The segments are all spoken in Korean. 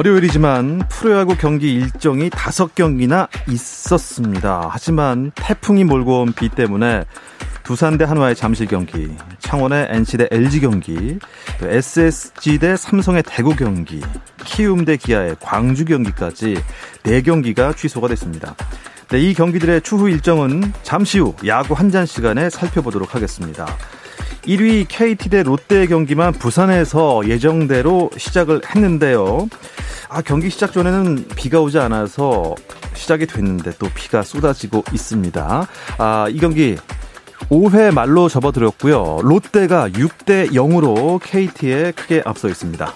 월요일이지만 프로야구 경기 일정이 다섯 경기나 있었습니다. 하지만 태풍이 몰고 온 비 때문에 두산 대 한화의 잠실 경기, 창원의 NC 대 LG 경기, SSG 대 삼성의 대구 경기, 키움 대 기아의 광주 경기까지 네 경기가 취소가 됐습니다. 네, 이 경기들의 추후 일정은 잠시 후 야구 한 잔 시간에 살펴보도록 하겠습니다. 1위 KT 대 롯데 경기만 부산에서 예정대로 시작을 했는데요. 아, 경기 시작 전에는 비가 오지 않아서 시작이 됐는데 또 비가 쏟아지고 있습니다. 아, 이 경기 5회 말로 접어들었고요. 롯데가 6대 0으로 KT에 크게 앞서 있습니다.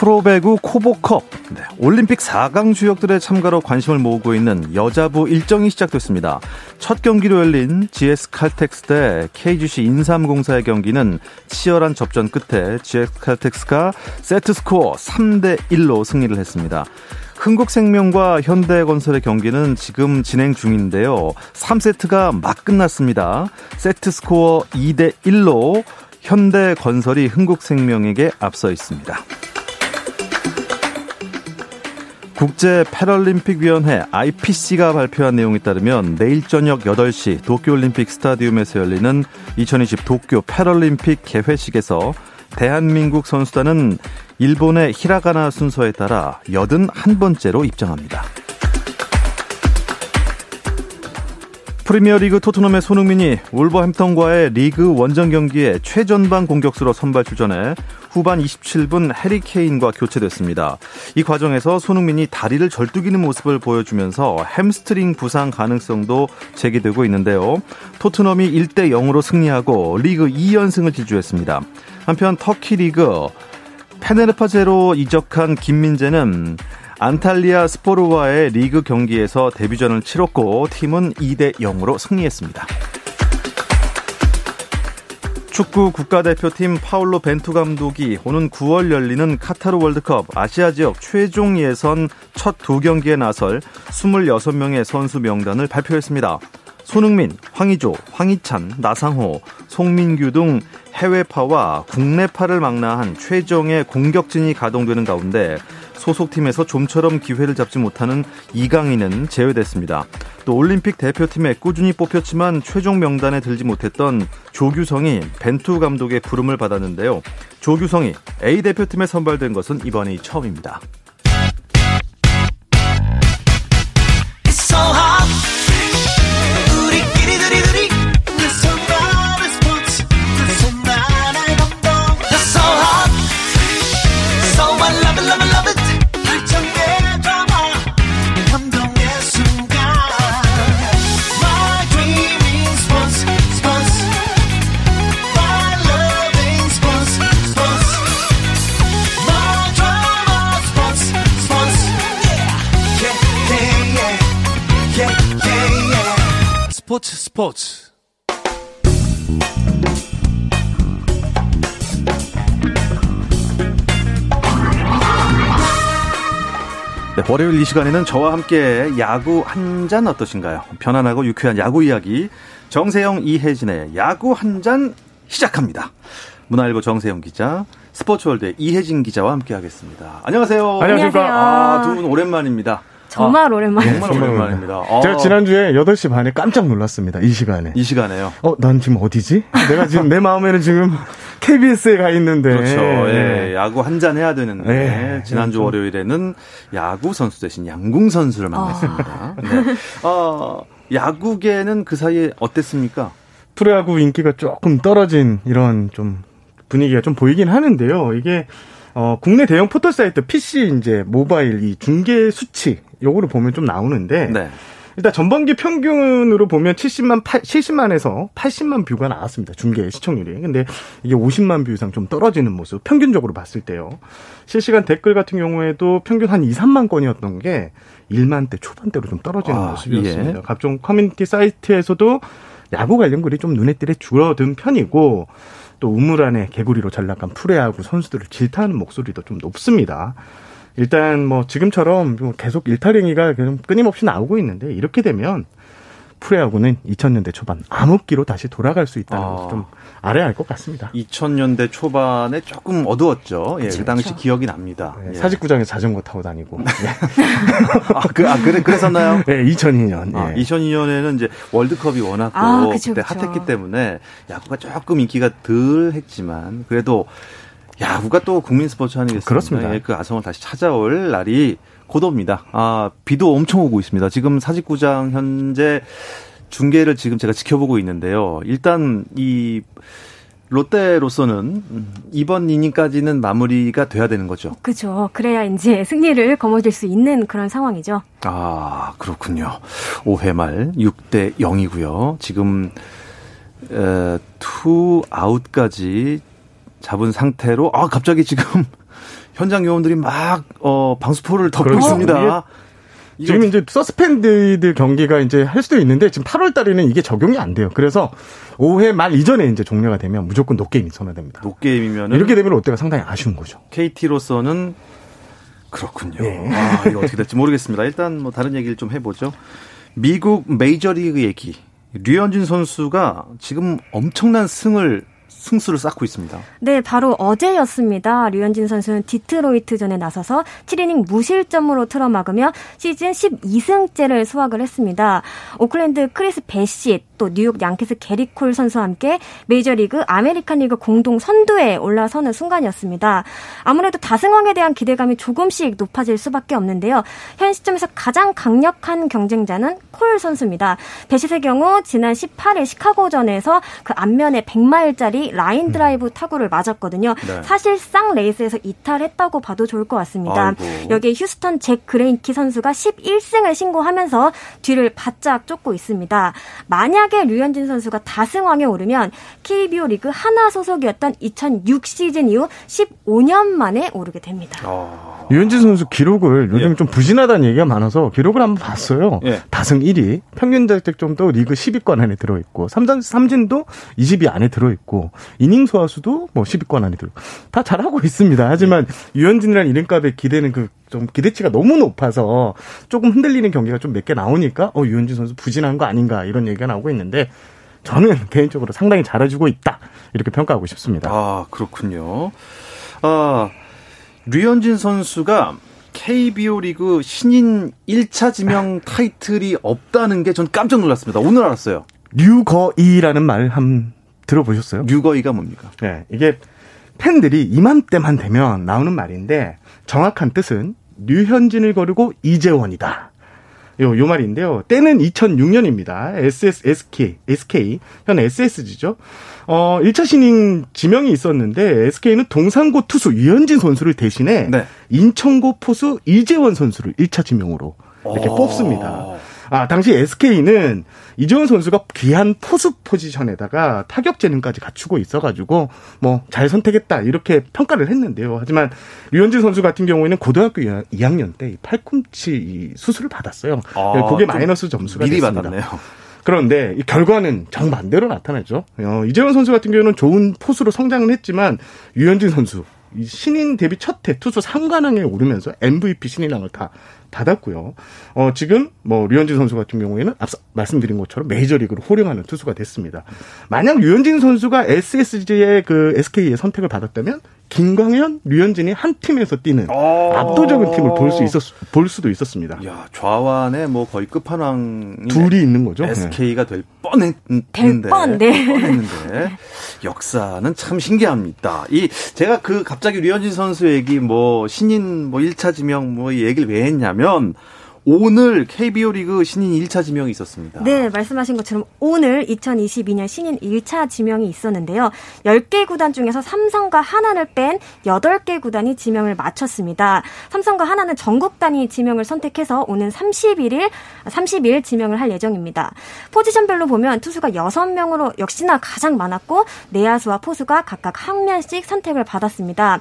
프로배구 코보컵 네, 올림픽 4강 주역들의 참가로 관심을 모으고 있는 여자부 일정이 시작됐습니다. 첫 경기로 열린 GS 칼텍스 대 KGC 인삼공사의 경기는 치열한 접전 끝에 GS 칼텍스가 세트 스코어 3대 1로 승리를 했습니다. 흥국생명과 현대건설의 경기는 지금 진행 중인데요. 3세트가 막 끝났습니다. 세트 스코어 2대 1로 현대건설이 흥국생명에게 앞서 있습니다. 국제 패럴림픽 위원회 IPC가 발표한 내용에 따르면 내일 저녁 8시 도쿄 올림픽 스타디움에서 열리는 2020 도쿄 패럴림픽 개회식에서 대한민국 선수단은 일본의 히라가나 순서에 따라 81번째로 입장합니다. 프리미어리그 토트넘의 손흥민이 울버햄턴과의 리그 원정 경기에 최전방 공격수로 선발 출전해 후반 27분 해리 케인과 교체됐습니다. 이 과정에서 손흥민이 다리를 절뚝이는 모습을 보여주면서 햄스트링 부상 가능성도 제기되고 있는데요. 토트넘이 1대 0으로 승리하고 리그 2연승을 질주했습니다. 한편 터키 리그 페네르파제로 이적한 김민재는 안탈리아 스포르와의 리그 경기에서 데뷔전을 치렀고 팀은 2대 0으로 승리했습니다. 축구 국가대표팀 파울로 벤투 감독이 오는 9월 열리는 카타르 월드컵 아시아 지역 최종 예선 첫 두 경기에 나설 26명의 선수 명단을 발표했습니다. 손흥민, 황희조, 황희찬, 나상호, 송민규 등 해외파와 국내파를 망라한 최정의 공격진이 가동되는 가운데 소속팀에서 좀처럼 기회를 잡지 못하는 이강인은 제외됐습니다. 또 올림픽 대표팀에 꾸준히 뽑혔지만 최종 명단에 들지 못했던 조규성이 벤투 감독의 부름을 받았는데요. 조규성이 A 대표팀에 선발된 것은 이번이 처음입니다. 스포츠 네, 월요일 이 시간에는 저와 함께 야구 한 잔 어떠신가요? 편안하고 유쾌한 야구 이야기 정세영 이혜진의 야구 한 잔 시작합니다. 문화일보 정세영 기자, 스포츠월드 이혜진 기자와 함께 하겠습니다. 안녕하세요. 안녕하십니까. 아, 두 분 오랜만입니다. 정말 아, 오랜만이에요. 정말 오랜만입니다. 아. 제가 지난주에 8시 반에 깜짝 놀랐습니다. 이 시간에. 이 시간에요? 어, 난 지금 어디지? 내가 지금 내 마음에는 지금 KBS에 가 있는데. 그렇죠. 예, 야구 한 잔 해야 되는데 네. 지난주 그렇죠. 월요일에는 야구 선수 대신 양궁 선수를 만났습니다. 아. 네. 어, 야구계는 그 사이에 어땠습니까? 프로야구 인기가 조금 떨어진 이런 좀 분위기가 좀 보이긴 하는데요. 이게 어, 국내 대형 포털 사이트 PC 이제 모바일 이 중계 수치 요거를 보면 좀 나오는데 네. 일단 전반기 평균으로 보면 70만 8, 70만에서 80만 뷰가 나왔습니다. 중계 시청률이. 근데 이게 50만 뷰 이상 좀 떨어지는 모습 평균적으로 봤을 때요. 실시간 댓글 같은 경우에도 평균 한 2, 3만 건이었던 게 1만 대 초반대로 좀 떨어지는 아, 모습이었습니다. 예. 각종 커뮤니티 사이트에서도 야구 관련 글이 좀 눈에 띄게 줄어든 편이고 또 우물 안에 개구리로 전락한 프레야구 선수들을 질타하는 목소리도 좀 높습니다. 일단 뭐 지금처럼 계속 일탈행위가 끊임없이 나오고 있는데 이렇게 되면 프로야구는 2000년대 초반 암흑기로 다시 돌아갈 수 있다는 아. 것을 좀 알아야 할 것 같습니다. 2000년대 초반에 조금 어두웠죠. 예, 그 당시 그렇죠. 기억이 납니다. 네, 예. 사직구장에 자전거 타고 다니고. 아, 그, 아, 그래, 그랬었나요? 네, 2002년. 아, 예. 2002년에는 이제 월드컵이 워낙 아, 그쵸, 그때 그쵸. 핫했기 때문에 야구가 조금 인기가 덜 했지만 그래도 야구가 또 국민 스포츠 아니겠습니까? 그렇습니다. 예, 그 아성을 다시 찾아올 날이 고도입니다. 아, 비도 엄청 오고 있습니다. 지금 사직구장 현재 중계를 지금 제가 지켜보고 있는데요. 일단 이 롯데로서는 이번 이닝까지는 마무리가 돼야 되는 거죠. 그렇죠. 그래야 이제 승리를 거머쥘 수 있는 그런 상황이죠. 아, 그렇군요. 5회 말 6대 0이고요. 지금 에, 투 아웃까지 잡은 상태로 아 갑자기 지금 현장 요원들이 막 어, 방수포를 덮고 그렇죠. 있습니다. 지금 이제 서스펜디드 경기가 이제 할 수도 있는데 지금 8월 달에는 이게 적용이 안 돼요. 그래서 5회 말 이전에 이제 종료가 되면 무조건 노게임이 선언됩니다. 노게임이면 이렇게 되면 롯데가 상당히 아쉬운 거죠. KT로서는 그렇군요. 네. 아, 이거 어떻게 될지 모르겠습니다. 일단 뭐 다른 얘기를 좀 해보죠. 미국 메이저리그 얘기. 류현진 선수가 지금 엄청난 승을 승수를 쌓고 있습니다. 네, 바로 어제였습니다. 류현진 선수는 디트로이트전에 나서서 7이닝 무실점으로 틀어막으며 시즌 12승째를 수확을 했습니다. 오클랜드 크리스 배싯 또 뉴욕 양키스 게릿 콜 선수와 함께 메이저리그 아메리칸 리그 공동 선두에 올라서는 순간이었습니다. 아무래도 다승왕에 대한 기대감이 조금씩 높아질 수밖에 없는데요. 현 시점에서 가장 강력한 경쟁자는 콜 선수입니다. 배싯의 경우 지난 18일 시카고전에서 그 안면에 100마일짜리 라인 음. 드라이브 타구를 맞았거든요. 네. 사실상 레이스에서 이탈했다고 봐도 좋을 것 같습니다. 아이고. 여기에 휴스턴 잭 그레인키 선수가 11승을 신고하면서 뒤를 바짝 쫓고 있습니다. 만약에 류현진 선수가 다승왕에 오르면 KBO 리그 하나 소속이었던 2006 시즌 이후 15년 만에 오르게 됩니다. 어... 류현진 선수 기록을 요즘 예. 좀 부진하다는 얘기가 많아서 기록을 한번 봤어요. 예. 다승 1위, 평균 자책점도 리그 10위권 안에 들어 있고, 삼진, 삼진도 20위 안에 들어 있고, 이닝 소화수도 뭐 10위권 안에 들어. 다 잘하고 있습니다. 하지만 예. 유현진이라는 이름값에 기대는 그 좀 기대치가 너무 높아서 조금 흔들리는 경기가 좀 몇 개 나오니까 어 유현진 선수 부진한 거 아닌가 이런 얘기가 나오고 있는데 저는 개인적으로 상당히 잘해주고 있다 이렇게 평가하고 싶습니다. 아 그렇군요. 아 류현진 선수가 KBO 리그 신인 1차 지명 타이틀이 없다는 게 전 깜짝 놀랐습니다. 오늘 알았어요. 류거이라는 말 한 들어보셨어요? 류거이가 뭡니까? 네, 이게 팬들이 이맘때만 되면 나오는 말인데 정확한 뜻은 류현진을 거르고 이재원이다. 요, 요 말인데요. 때는 2006년입니다. SS, SK, SK, 현 SSG죠. 어, 1차 신인 지명이 있었는데 SK는 동산고 투수 유현진 선수를 대신해 네. 인천고 포수 이재원 선수를 1차 지명으로 이렇게 오. 뽑습니다. 아, 당시 SK는 이재원 선수가 귀한 포수 포지션에다가 타격 재능까지 갖추고 있어가지고 뭐 잘 선택했다 이렇게 평가를 했는데요. 하지만 류현진 선수 같은 경우에는 고등학교 2학년 때 팔꿈치 수술을 받았어요. 아, 그게 마이너스 점수가 미리 됐습니다. 받았네요. 그런데 이 결과는 정반대로 나타나죠. 어, 이재원 선수 같은 경우는 좋은 포수로 성장을 했지만 유현진 선수 신인 데뷔 첫 해 투수 3관왕에 오르면서 MVP 신인왕을 다 받았고요. 어, 지금 뭐 류현진 선수 같은 경우에는 앞서 말씀드린 것처럼 메이저리그로 호령하는 투수가 됐습니다. 만약 류현진 선수가 SSG의 그 SK의 선택을 받았다면 김광현, 류현진이 한 팀에서 뛰는 어. 압도적인 팀을 볼 수 있었 볼 수도 있었습니다. 야, 좌완에 뭐 거의 끝판왕 둘이 있는 거죠. SK가 될 뻔했는데 뻔, 네. 뻔했는데 역사는 참 신기합니다. 이 제가 그 갑자기 류현진 선수 얘기 뭐 신인 뭐 1차 지명 뭐 얘기를 왜 했냐면 오늘 KBO 리그 신인 1차 지명이 있었습니다. 네, 말씀하신 것처럼 오늘 2022년 신인 1차 지명이 있었는데요. 10개 구단 중에서 삼성과 하나를 뺀 8개 구단이 지명을 마쳤습니다. 삼성과 하나는 전국 단위 지명을 선택해서 오는 31일 30일 지명을 할 예정입니다. 포지션별로 보면 투수가 6명으로 역시나 가장 많았고 내야수와 포수가 각각 한 명씩 선택을 받았습니다.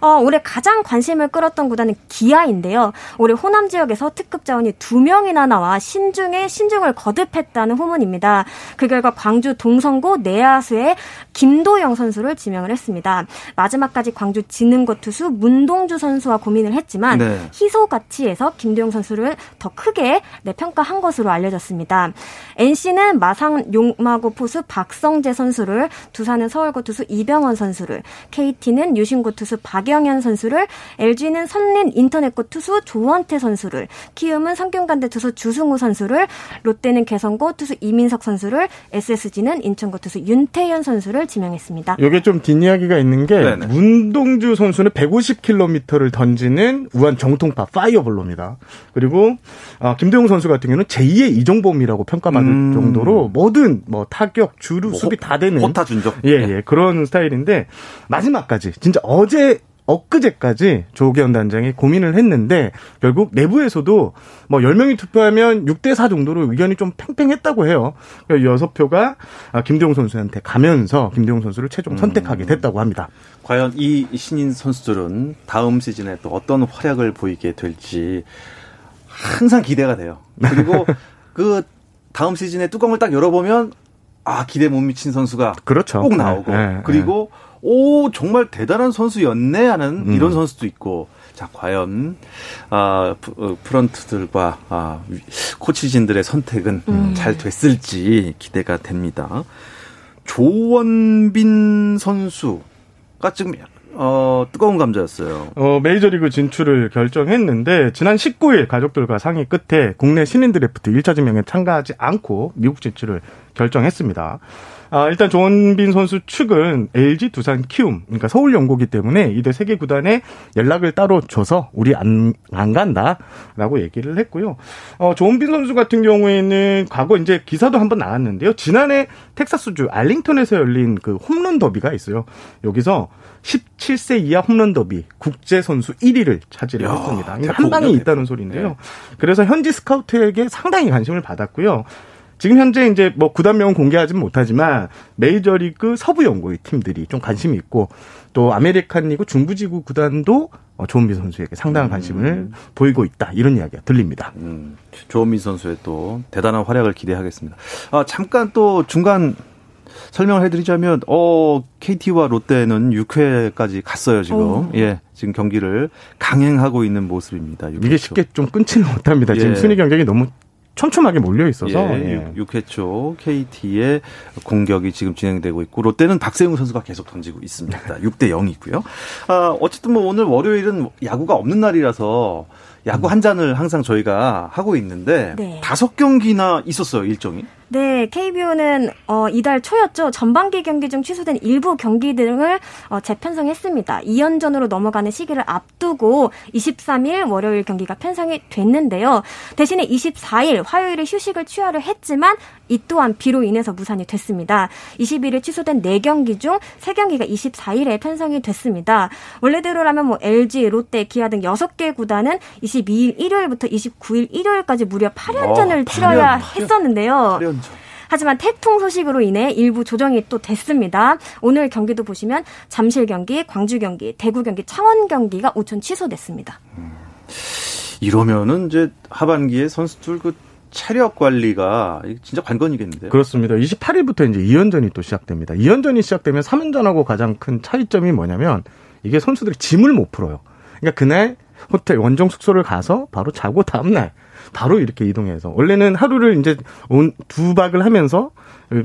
어, 올해 가장 관심을 끌었던 구단은 기아인데요. 올해 호남 지역에서 특급 자원이 두 명이나 나와 신중에 신중을 거듭했다는 후문입니다. 그 결과 광주 동성고 내야수의 김도영 선수를 지명을 했습니다. 마지막까지 광주 지능고 투수 문동주 선수와 고민을 했지만 네. 희소 가치에서 김도영 선수를 더 크게 내 평가한 것으로 알려졌습니다. NC는 마상 용마고 포수 박성재 선수를 두산은 서울고 투수 이병헌 선수를 KT는 유신고 투수 박영 박영현 선수를 LG는 선린 인터넷고 투수 조원태 선수를 키움은 성균관대 투수 주승우 선수를 롯데는 개성고 투수 이민석 선수를 SSG는 인천고 투수 윤태현 선수를 지명했습니다. 이게 좀 뒷이야기가 있는 게 네네. 문동주 선수는 150km를 던지는 우한 정통파 파이어볼로입니다. 그리고 어, 김대웅 선수 같은 경우는 제2의 이종범이라고 평가받을 음. 정도로 모든 뭐 타격, 주루, 뭐 수비 다 되는 호타 준적 예, 예 그런 스타일인데 마지막까지 진짜 어제 엊그제까지 조계현 단장이 고민을 했는데 결국 내부에서도 뭐 10명이 투표하면 6대 4 정도로 의견이 좀 팽팽했다고 해요. 6표가 아, 김대웅 선수한테 가면서 김대웅 선수를 최종 선택하게 됐다고 합니다. 과연 이 신인 선수들은 다음 시즌에 또 어떤 활약을 보이게 될지 항상 기대가 돼요. 그리고 그 다음 시즌에 뚜껑을 딱 열어보면 아 기대 못 미친 선수가 그렇죠. 꼭 나오고 네, 네, 그리고 네. 오 정말 대단한 선수였네 하는 음. 이런 선수도 있고 자 과연 아 어, 프런트들과 아 코치진들의 선택은 음. 잘 됐을지 기대가 됩니다. 조원빈 선수가 지금 어, 뜨거운 감자였어요. 어, 메이저리그 진출을 결정했는데, 지난 19일 가족들과 상의 끝에 국내 신인 드래프트 1차 지명에 참가하지 않고 미국 진출을 결정했습니다. 아, 일단 조원빈 선수 측은 LG, 두산, 키움, 그러니까 서울 연고기 때문에 이들 세개 구단에 연락을 따로 줘서 우리 안, 안 간다라고 얘기를 했고요. 어, 조원빈 선수 같은 경우에는 과거 이제 기사도 한번 나왔는데요. 지난해 텍사스주 알링턴에서 열린 그 홈런 더비가 있어요. 여기서 17세 이하 홈런 더비 국제 선수 1위를 차지를 야, 했습니다. 한 방이 있다는 소리인데요. 네. 그래서 현지 스카우트에게 상당히 관심을 받았고요. 지금 현재 이제 뭐 구단명은 공개하지는 못하지만 메이저리그 서부 연구의 팀들이 좀 관심이 있고 또 아메리칸 리그 중부지구 구단도 어, 조은미 선수에게 상당한 음. 관심을 음. 보이고 있다 이런 이야기가 들립니다. 음, 조은미 선수의 또 대단한 활약을 기대하겠습니다. 아, 잠깐 또 중간 설명을 해드리자면 어 KT와 롯데는 6회까지 갔어요 지금. 오. 예, 지금 경기를 강행하고 있는 모습입니다. 6회 이게 쉽게 좀 끊지는 못합니다. 예. 지금 순위 경쟁이 너무 촘촘하게 몰려 있어서 예, 6회 초 KT의 공격이 지금 진행되고 있고 롯데는 박세웅 선수가 계속 던지고 있습니다. 6대 0이고요. 아, 어쨌든 뭐 오늘 월요일은 야구가 없는 날이라서 야구 한 잔을 항상 저희가 하고 있는데 네. 다섯 경기나 있었어요 일정이. 네, KBO는 어, 이달 초였죠. 전반기 경기 중 취소된 일부 경기 등을 어, 재편성했습니다. 2연전으로 넘어가는 시기를 앞두고 23일 월요일 경기가 편성이 됐는데요. 대신에 24일 화요일에 휴식을 취하려 했지만 이 또한 비로 인해서 무산이 됐습니다. 21일 취소된 4경기 중 3경기가 24일에 편성이 됐습니다. 원래대로라면 뭐 LG, 롯데, 기아 등 6개 구단은 22일 일요일부터 29일 일요일까지 무려 8연전을 어, 치러야 8연, 했었는데요. 8연. 하지만 태풍 소식으로 인해 일부 조정이 또 됐습니다. 오늘 경기도 보시면 잠실 경기, 광주 경기, 대구 경기, 창원 경기가 오천 취소됐습니다. 음, 이러면은 이제 하반기에 선수들 그 체력 관리가 진짜 관건이겠는데요. 그렇습니다. 28일부터 이제 2연전이 또 시작됩니다. 2연전이 시작되면 3연전하고 가장 큰 차이점이 뭐냐면 이게 선수들이 짐을 못 풀어요. 그러니까 그날 호텔 원정 숙소를 가서 바로 자고 다음 날 바로 이렇게 이동해서 원래는 하루를 이제 두 박을 하면서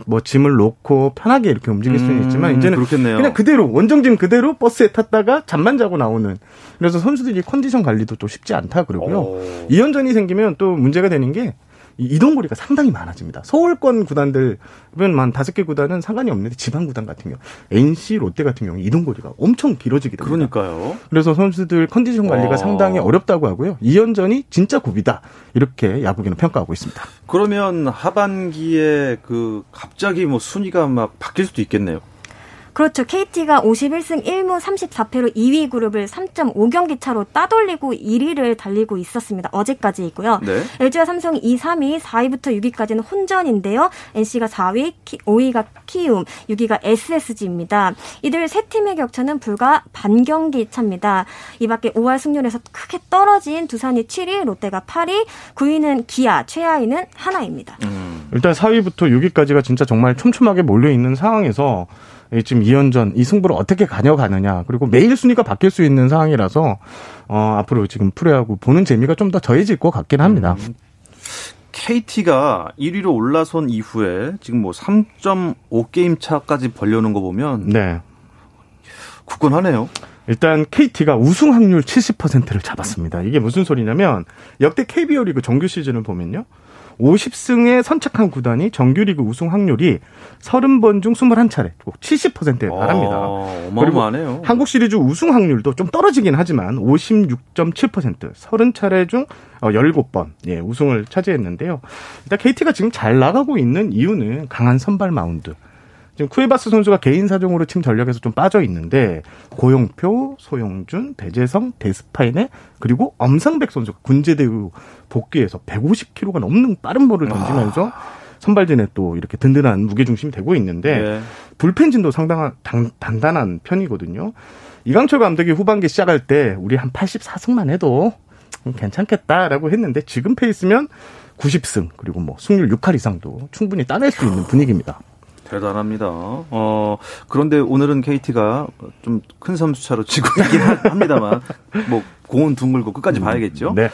뭐 짐을 놓고 편하게 이렇게 움직일 수는 음, 있지만 이제는 그렇겠네요. 그냥 그대로 원정짐 그대로 버스에 탔다가 잠만 자고 나오는 그래서 선수들이 컨디션 관리도 또 쉽지 않다 그러고요. 오. 이연전이 생기면 또 문제가 되는 게 이동 거리가 상당히 많아집니다. 서울권 구단들은 만 다섯 개 구단은 상관이 없는데 지방 구단 같은 경우 NC, 롯데 같은 경우 이동 거리가 엄청 길어지게 됩니다. 그러니까요. 그래서 선수들 컨디션 관리가 어. 상당히 어렵다고 하고요. 2연전이 진짜 고비다. 이렇게 야구계는 평가하고 있습니다. 그러면 하반기에 그 갑자기 뭐 순위가 막 바뀔 수도 있겠네요. 그렇죠. KT가 51승 1무 34패로 2위 그룹을 3.5경기 차로 따돌리고 1위를 달리고 있었습니다. 어제까지이고요. 네. LG와 삼성이 2, 3위, 4위부터 6위까지는 혼전인데요. NC가 4위, 5위가 키움, 6위가 SSG입니다. 이들 세 팀의 격차는 불과 반 경기 차입니다. 이 밖에 5할 승률에서 크게 떨어진 두산이 7위, 롯데가 8위, 9위는 기아, 최하위는 하나입니다. 음. 일단 4위부터 6위까지가 진짜 정말 촘촘하게 몰려 있는 상황에서 지금 2연전 이 승부를 어떻게 가져가느냐 그리고 매일 순위가 바뀔 수 있는 상황이라서 어, 앞으로 지금 프로야구 보는 재미가 좀더 더해질 것 같긴 합니다. 음. KT가 1위로 올라선 이후에 지금 뭐 3.5게임 차까지 벌려놓은 거 보면 네. 굳건하네요. 일단 KT가 우승 확률 70%를 잡았습니다. 이게 무슨 소리냐면 역대 KBO 리그 정규 시즌을 보면요. 50승에 선착한 구단이 정규리그 우승 확률이 30번 중 21차례, 70%에 달합니다. 아, 어마어마하네요. 한국 시리즈 우승 확률도 좀 떨어지긴 하지만 56.7%, 30차례 중 17번 어, 예, 우승을 차지했는데요. 일단 KT가 지금 잘 나가고 있는 이유는 강한 선발 마운드. 지금 쿠에바스 선수가 개인 사정으로 팀 전력에서 좀 빠져 있는데 고용표, 소용준, 배재성, 데스파이네 그리고 엄상백 선수가 군제대 후 복귀해서 150km가 넘는 빠른 볼을 던지면서 아. 선발진에 또 이렇게 든든한 무게중심이 되고 있는데 네. 불펜진도 상당한 단, 단단한 편이거든요. 이강철 감독이 후반기 시작할 때 우리 한 84승만 해도 괜찮겠다라고 했는데 지금 페이스면 90승 그리고 뭐 승률 6할 이상도 충분히 따낼 수 있는 분위기입니다. 대단합니다. 어, 그런데 오늘은 KT가 좀 큰 점수차로 지고 있긴 합니다만, 뭐, 공은 둥글고 끝까지 음, 봐야겠죠? 네.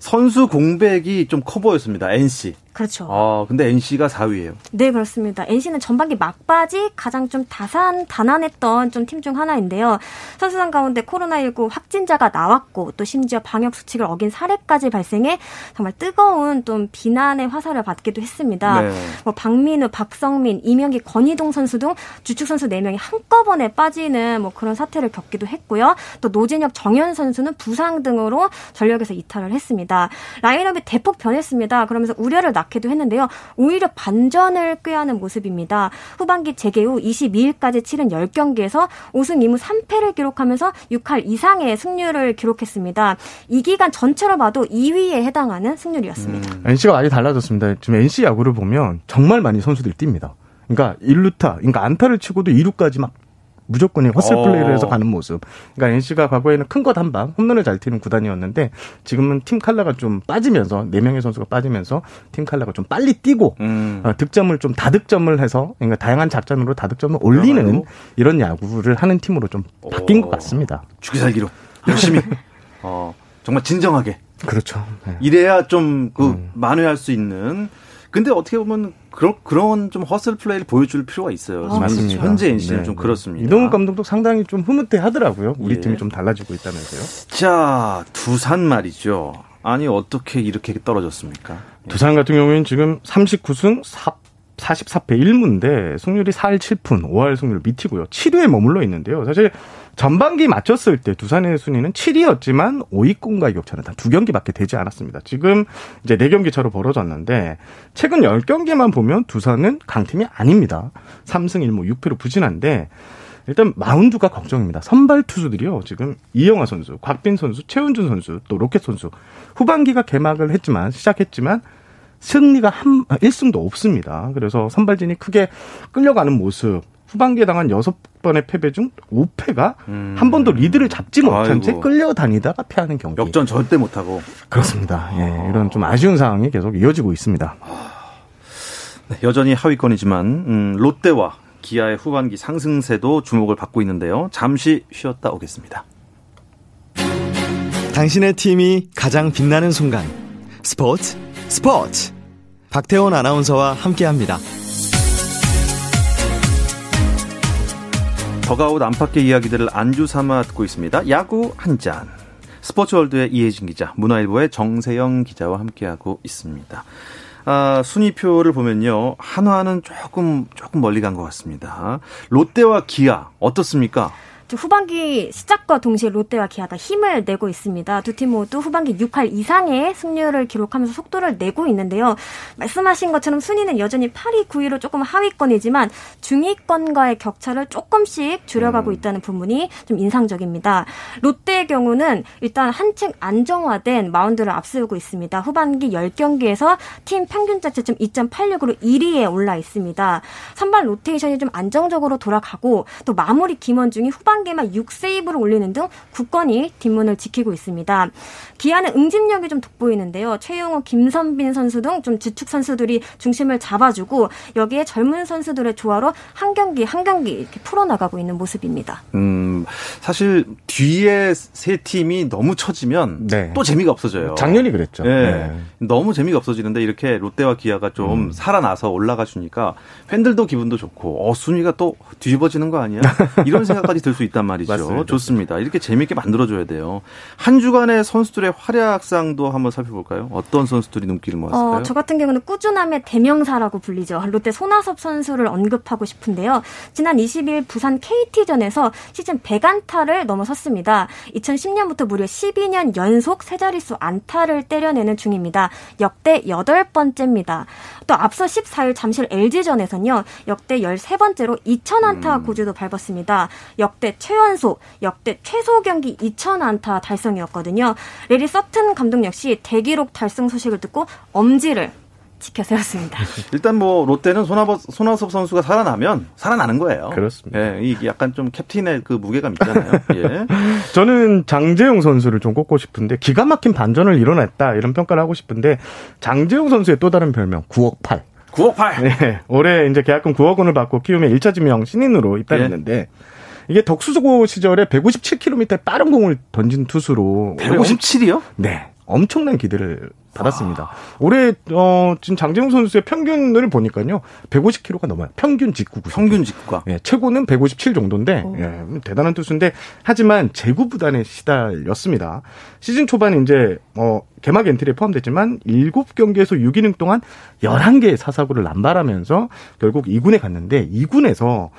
선수 공백이 좀 커 보였습니다. NC. 그렇죠. 아, 근데 NC가 4위예요. 네, 그렇습니다. NC는 전반기 막바지 가장 좀 다산 단안했던 좀 팀 중 하나인데요. 선수단 가운데 코로나19 확진자가 나왔고 또 심지어 방역 수칙을 어긴 사례까지 발생해 정말 뜨거운 좀 비난의 화살을 받기도 했습니다. 네. 뭐 박민우, 박성민, 이명기, 권희동 선수 등 주축 선수 4명이 한꺼번에 빠지는 뭐 그런 사태를 겪기도 했고요. 또 노진혁, 정현 선수는 부상 등으로 전력에서 이탈을 했습니다. 라인업이 대폭 변했습니다. 그러면서 우려를 낳 낳기도 했는데요. 오히려 반전을 꾀하는 모습입니다. 후반기 재개 후 22일까지 치른 10경기에서 5승 2무 3패를 기록하면서 6할 이상의 승률을 기록했습니다. 이 기간 전체로 봐도 2위에 해당하는 승률이었습니다. 음. NC가 많이 달라졌습니다. 지금 NC 야구를 보면 정말 많이 선수들이 뜁니다. 그러니까 1루타, 그러니까 안타를 치고도 2루까지 막 무조건 허슬 플레이를 해서 어. 가는 모습. 그러니까 NC가 과거에는 큰 것 한 방, 홈런을 잘 튀는 구단이었는데 지금은 팀 칼라가 좀 빠지면서 네 명의 선수가 빠지면서 팀 칼라가 좀 빨리 뛰고 음. 어, 득점을 좀 다득점을 해서 그러니까 다양한 작전으로 다득점을 올리는 이런 야구를 하는 팀으로 좀 바뀐 것 같습니다. 죽이살기로 열심히 어, 정말 진정하게. 그렇죠. 네. 이래야 좀그 음. 만회할 수 있는 근데 어떻게 보면 그런 그런 좀 허슬 플레이를 보여줄 필요가 있어요. 아, 맞습니다. 현재 NC는 네, 좀 네. 그렇습니다. 이동욱 감독도 상당히 좀 흐뭇해 하더라고요. 우리 예. 팀이 좀 달라지고 있다면서요. 자, 두산 말이죠. 아니 어떻게 이렇게 떨어졌습니까? 두산 같은 경우에는 지금 39승 4 44패 1무인데 승률이 4할 7푼, 5할 승률 밑이고요. 7위에 머물러 있는데요. 사실 전반기 맞췄을 때 두산의 순위는 7위였지만 5위권과의 격차는 단 두 경기밖에 되지 않았습니다. 지금 이제 4경기 차로 벌어졌는데 최근 10경기만 보면 두산은 강팀이 아닙니다. 3승 1무 6패로 부진한데 일단 마운드가 걱정입니다. 선발 투수들이요. 지금 이영하 선수, 곽빈 선수, 최은준 선수, 또 로켓 선수 후반기가 개막을 했지만 시작했지만 승리가 한 1승도 없습니다. 그래서 선발진이 크게 끌려가는 모습. 후반기에 당한 6번의 패배 중 5패가 음. 한 번도 리드를 잡지 못한 채 끌려다니다가 패하는 경기. 역전 절대 못하고. 그렇습니다. 예, 이런 좀 아쉬운 상황이 계속 이어지고 있습니다. 네, 여전히 하위권이지만 음, 롯데와 기아의 후반기 상승세도 주목을 받고 있는데요. 잠시 쉬었다 오겠습니다. 당신의 팀이 가장 빛나는 순간. 스포츠 스포츠 박태원 아나운서와 함께합니다. 더가웃 안팎의 이야기들을 안주 삼아 듣고 있습니다. 야구 한 잔. 스포츠월드의 이혜진 기자, 문화일보의 정세영 기자와 함께하고 있습니다. 아, 순위표를 보면요. 한화는 조금 조금 멀리 간 것 같습니다. 롯데와 기아 어떻습니까? 후반기 시작과 동시에 롯데와 기아가 힘을 내고 있습니다. 두 팀 모두 후반기 6할 이상의 승률을 기록하면서 속도를 내고 있는데요. 말씀하신 것처럼 순위는 여전히 8위, 9위로 조금 하위권이지만 중위권과의 격차를 조금씩 줄여가고 음. 있다는 부분이 좀 인상적입니다. 롯데의 경우는 일단 한층 안정화된 마운드를 앞세우고 있습니다. 후반기 10경기에서 팀 평균 자체점 2.86으로 1위에 올라 있습니다. 선발 로테이션이 좀 안정적으로 돌아가고 또 마무리 김원중이 후반 후반기만 6세이브를 올리는 등 굳건히 뒷문을 지키고 있습니다. 기아는 응집력이 좀 돋보이는데요. 최용호, 김선빈 선수 등좀 주축 선수들이 중심을 잡아주고 여기에 젊은 선수들의 조화로 한 경기 한 경기 이렇게 풀어나가고 있는 모습입니다. 음, 사실 뒤에 세 팀이 너무 처지면 네. 또 재미가 없어져요. 작년이 그랬죠. 네. 네. 너무 재미가 없어지는데 이렇게 롯데와 기아가 좀 음. 살아나서 올라가 주니까 팬들도 기분도 좋고 어 순위가 또 뒤집어지는 거 아니야? 이런 생각까지 들 수 있단 말이죠. 맞습니다. 좋습니다. 이렇게 재미있게 만들어줘야 돼요. 한 주간의 선수들의 활약상도 한번 살펴볼까요? 어떤 선수들이 눈길을 모았을까요? 어, 저 같은 경우는 꾸준함의 대명사라고 불리죠. 롯데 손아섭 선수를 언급하고 싶은데요. 지난 20일 부산 KT전에서 시즌 100안타를 넘어섰습니다. 2010년부터 무려 12년 연속 세 자릿수 안타를 때려내는 중입니다. 역대 8번째입니다. 또 앞서 14일 잠실 LG전에서는요. 역대 13번째로 2000안타 음. 고지도 밟았습니다. 역대 최연소, 역대 최소 경기 2000안타 달성이었거든요. 레리 서튼 감독 역시 대기록 달성 소식을 듣고 엄지를 지켜 세웠습니다. 일단 뭐 롯데는 손아섭, 손아섭 선수가 살아나면 살아나는 거예요. 그렇습니다. 예, 이게 약간 좀 캡틴의 그 무게감 있잖아요. 예. 저는 장재용 선수를 좀 꼽고 싶은데 기가 막힌 반전을 이뤄냈다 이런 평가를 하고 싶은데 장재용 선수의 또 다른 별명 9억 8. 9억 8. 네, 올해 이제 계약금 9억 원을 받고 키움의 1차 지명 신인으로 입단했는데 예. 이게 덕수고 시절에 157km 빠른 공을 던진 투수로 157이요? 네. 엄청난 기대를 받았습니다. 아. 올해 어 지금 장재웅 선수의 평균을 보니까요. 150km가 넘어요. 평균 직구 구 평균 직구가. 예, 최고는 157 정도인데 예, 대단한 투수인데 하지만 재구 부단에 시달렸습니다. 시즌 초반 이제 어 개막 엔트리에 포함됐지만 7경기에서 6이닝 동안 11개의 사사구를 남발하면서 결국 2군에 갔는데 2군에서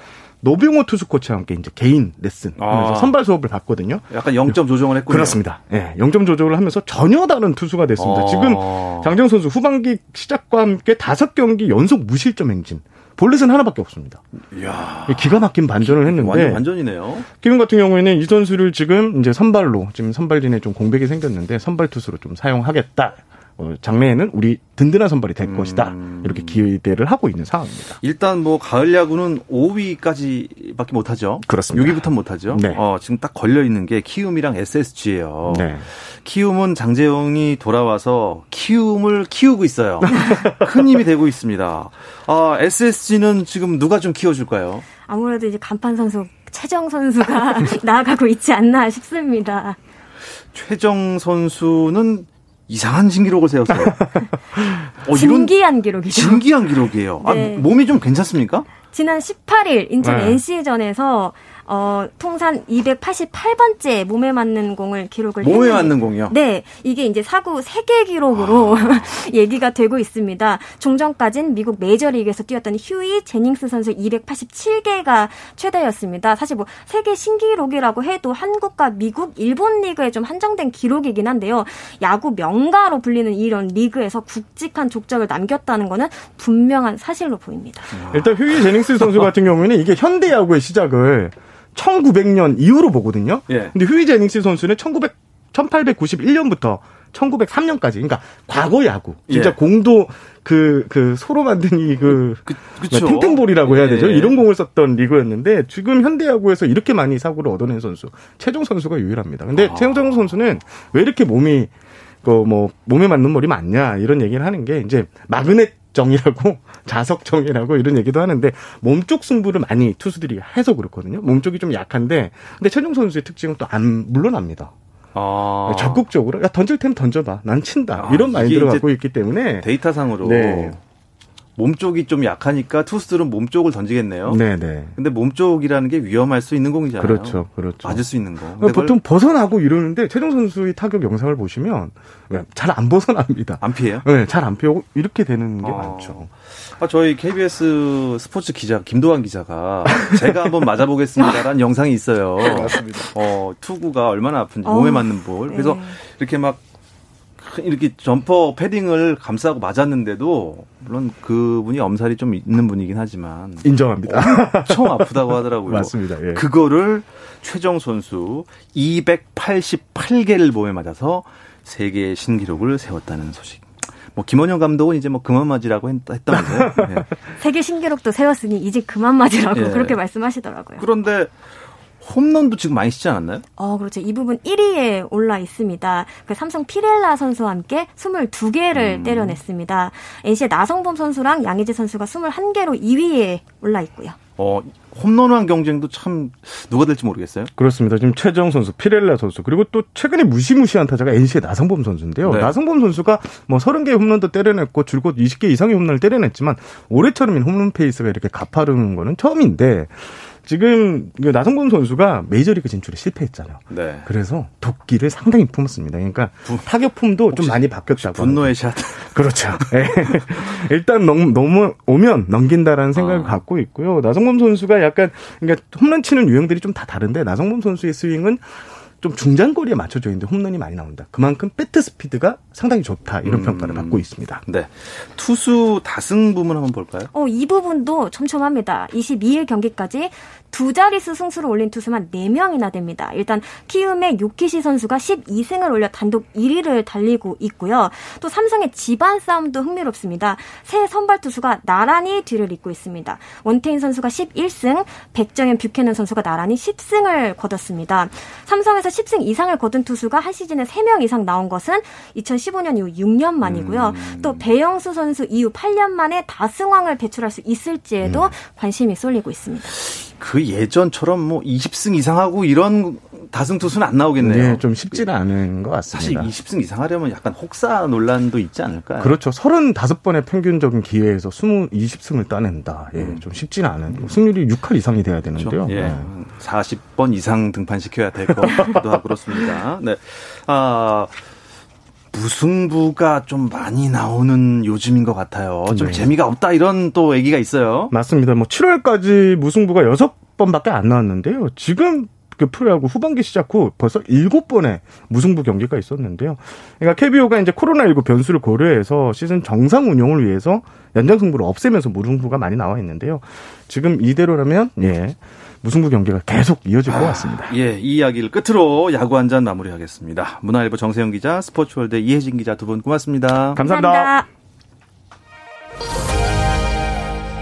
노병호 투수 코치와 함께 이제 개인 레슨 하면서 아. 선발 수업을 받거든요. 약간 0점 조정을 했군요. 그렇습니다. 예, 네, 0점 조정을 하면서 전혀 다른 투수가 됐습니다. 아. 지금 장정 선수 후반기 시작과 함께 다섯 경기 연속 무실점 행진. 볼넷은 하나밖에 없습니다. 이야. 기가 막힌 반전을 했는데 완전 반전이네요. 기분 같은 경우에는 이 선수를 지금 이제 선발로 지금 선발진에 좀 공백이 생겼는데 선발 투수로 좀 사용하겠다. 어, 장래에는 우리 든든한 선발이 될 음. 것이다. 이렇게 기대를 하고 있는 상황입니다. 일단 뭐 가을 야구는 5위까지밖에 못 하죠. 그렇습니다. 6위부터 못 하죠. 네. 어, 지금 딱 걸려 있는 게 키움이랑 SSG예요. 네. 키움은 장재영이 돌아와서 키움을 키우고 있어요. 큰 힘이 되고 있습니다. 어, SSG는 지금 누가 좀 키워 줄까요? 아무래도 이제 간판 선수 최정 선수가 나아가고 있지 않나 싶습니다. 최정 선수는 이상한 신기록을 세웠어요. 어, 진기한 기록이죠. 진기한 기록이에요. 아, 네. 아, 몸이 좀 괜찮습니까? 지난 18일 인천 네. NC전에서 어, 통산 288번째 몸에 맞는 공을 기록을 몸에 했는데, 맞는 공이요? 네. 이게 이제 사구 세계 기록으로 아. 얘기가 되고 있습니다. 종전까진 미국 메이저리그에서 뛰었던 휴이 제닝스 선수 287개가 최대였습니다. 사실 뭐 세계 신기록이라고 해도 한국과 미국, 일본 리그에 좀 한정된 기록이긴 한데요. 야구 명가로 불리는 이런 리그에서 굵직한 족적을 남겼다는 거는 분명한 사실로 보입니다. 일단 휴이 제닝스 선수 같은 경우에는 이게 현대 야구의 시작을 1900년 이후로 보거든요. 예. 근데 휴이 제닝스 선수는 1900 1891년부터 1903년까지, 그러니까 과거 야구, 진짜 예. 공도 그, 그, 소로 만든 이 그, 그뭐 탱탱볼이라고 해야 되죠. 예. 이런 공을 썼던 리그였는데, 지금 현대야구에서 이렇게 많이 사고를 얻어낸 선수, 최종 선수가 유일합니다. 근데 아. 최종 선수는 왜 이렇게 몸이, 그, 뭐, 몸에 맞는 머리 맞냐, 이런 얘기를 하는 게, 이제, 마그넷 정이라고 자석정이라고 이런 얘기도 하는데 몸쪽 승부를 많이 투수들이 해서 그렇거든요. 몸쪽이 좀 약한데 근데 최종 선수의 특징은 또 안 물러납니다. 아. 적극적으로 야 던질 테면 던져봐 난 친다 아, 이런 마인드를 갖고 있기 때문에 데이터상으로 네. 몸 쪽이 좀 약하니까 투수들은 몸 쪽을 던지겠네요. 네네. 근데 몸 쪽이라는 게 위험할 수 있는 공이잖아요. 그렇죠, 그렇죠. 맞을 수 있는 거. 그러니까 보통 벗어나고 이러는데 최종 선수의 타격 영상을 보시면 잘 안 벗어납니다. 안 피해요? 네, 잘 안 피하고 이렇게 되는 게 어. 많죠. 아, 저희 KBS 스포츠 기자 김도환 기자가 제가 한번 맞아보겠습니다라는 영상이 있어요. 맞습니다. 어, 투구가 얼마나 아픈지 어. 몸에 맞는 볼. 그래서 네. 이렇게 막 이렇게 점퍼 패딩을 감싸고 맞았는데도 물론 그분이 엄살이 좀 있는 분이긴 하지만 인정합니다. 엄청 아프다고 하더라고요. 맞습니다. 예. 그거를 최정 선수 288개를 몸에 맞아서 세계 신기록을 세웠다는 소식. 뭐 김원영 감독은 이제 뭐 그만 맞으라고 했- 했다면서요. 예. 세계 신기록도 세웠으니 이제 그만 맞으라고 예. 그렇게 말씀하시더라고요. 그런데 홈런도 지금 많이 치지 않았나요? 어, 그렇죠. 이 부분 1위에 올라 있습니다. 그 삼성 피렐라 선수와 함께 22개를 음. 때려냈습니다. NC의 나성범 선수랑 양의지 선수가 21개로 2위에 올라 있고요. 어, 홈런왕 경쟁도 참 누가 될지 모르겠어요. 그렇습니다. 지금 최정 선수, 피렐라 선수, 그리고 또 최근에 무시무시한 타자가 NC의 나성범 선수인데요. 네. 나성범 선수가 뭐 30개의 홈런도 때려냈고 줄곧 20개 이상의 홈런을 때려냈지만 올해처럼 홈런 페이스가 이렇게 가파르는 거는 처음인데 지금 그 나성범 선수가 메이저리그 진출에 실패했잖아요. 네. 그래서 독기를 상당히 품었습니다. 그러니까 타격폼도 좀 많이 바뀌었다고. 분노의 샷. 그렇죠. 예. 일단 넘, 넘어 오면 넘긴다라는 생각을 아. 갖고 있고요. 나성범 선수가 약간 그러니까 홈런 치는 유형들이 좀 다 다른데 나성범 선수의 스윙은 좀 중장거리에 맞춰져 있는데 홈런이 많이 나온다. 그만큼 배트 스피드가 상당히 좋다. 이런 음. 평가를 받고 있습니다. 네. 투수 다승 부분 한번 볼까요? 어, 이 부분도 촘촘합니다. 22일 경기까지 두 자릿수 승수를 올린 투수만 4명이나 됩니다. 일단 키움의 요키시 선수가 12승을 올려 단독 1위를 달리고 있고요. 또 삼성의 집안 싸움도 흥미롭습니다. 새 선발 투수가 나란히 뒤를 잇고 있습니다. 원태인 선수가 11승, 백정현 뷰캐넌 선수가 나란히 10승을 거뒀습니다. 삼성에서 10승 이상을 거둔 투수가 한 시즌에 3명 이상 나온 것은 2015년 이후 6년 만이고요. 또 배영수 선수 이후 8년 만에 다승왕을 배출할 수 있을지에도 관심이 쏠리고 있습니다. 그 예전처럼 뭐 20승 이상 하고 이런 다승 투수는 안 나오겠네요. 네, 좀 쉽지는 않은 것 사실 같습니다. 20승 이상 하려면 약간 혹사 논란도 있지 않을까요? 그렇죠. 35번의 평균적인 기회에서 20, 20승을 따낸다. 예, 좀 쉽지는 않은. 승률이 6할 이상이 돼야 되는데요. 그렇죠? 예. 네. 40번 이상 등판시켜야 될것 같기도 하고 그렇습니다. 네. 아, 무승부가 좀 많이 나오는 요즘인 것 같아요. 좀 네. 재미가 없다 이런 또 얘기가 있어요. 맞습니다. 뭐 7월까지 무승부가 6번밖에 안 나왔는데요. 지금 그 프로야구 후반기 시작 후 벌써 7번의 무승부 경기가 있었는데요. 그러니까 KBO가 이제 코로나19 변수를 고려해서 시즌 정상 운영을 위해서 연장 승부를 없애면서 무승부가 많이 나와 있는데요. 지금 이대로라면 예. 무승부 경기가 계속 이어질 것 같습니다. 예, 이 이야기를 끝으로 야구 한 잔 마무리하겠습니다. 문화일보 정세영 기자, 스포츠월드 이혜진 기자 두 분 고맙습니다. 감사합니다.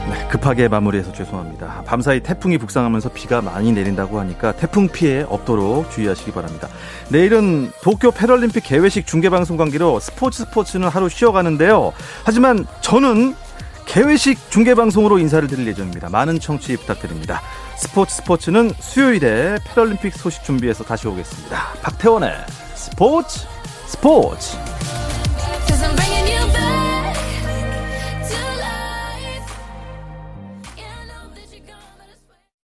네, 급하게 마무리해서 죄송합니다. 밤사이 태풍이 북상하면서 비가 많이 내린다고 하니까 태풍 피해 없도록 주의하시기 바랍니다. 내일은 도쿄 패럴림픽 개회식 중계방송 관계로 스포츠 스포츠는 하루 쉬어가는데요. 하지만 저는 개회식 중계방송으로 인사를 드릴 예정입니다. 많은 청취 부탁드립니다. 스포츠 스포츠는 수요일에 패럴림픽 소식 준비해서 다시 오겠습니다. 박태원의 스포츠 스포츠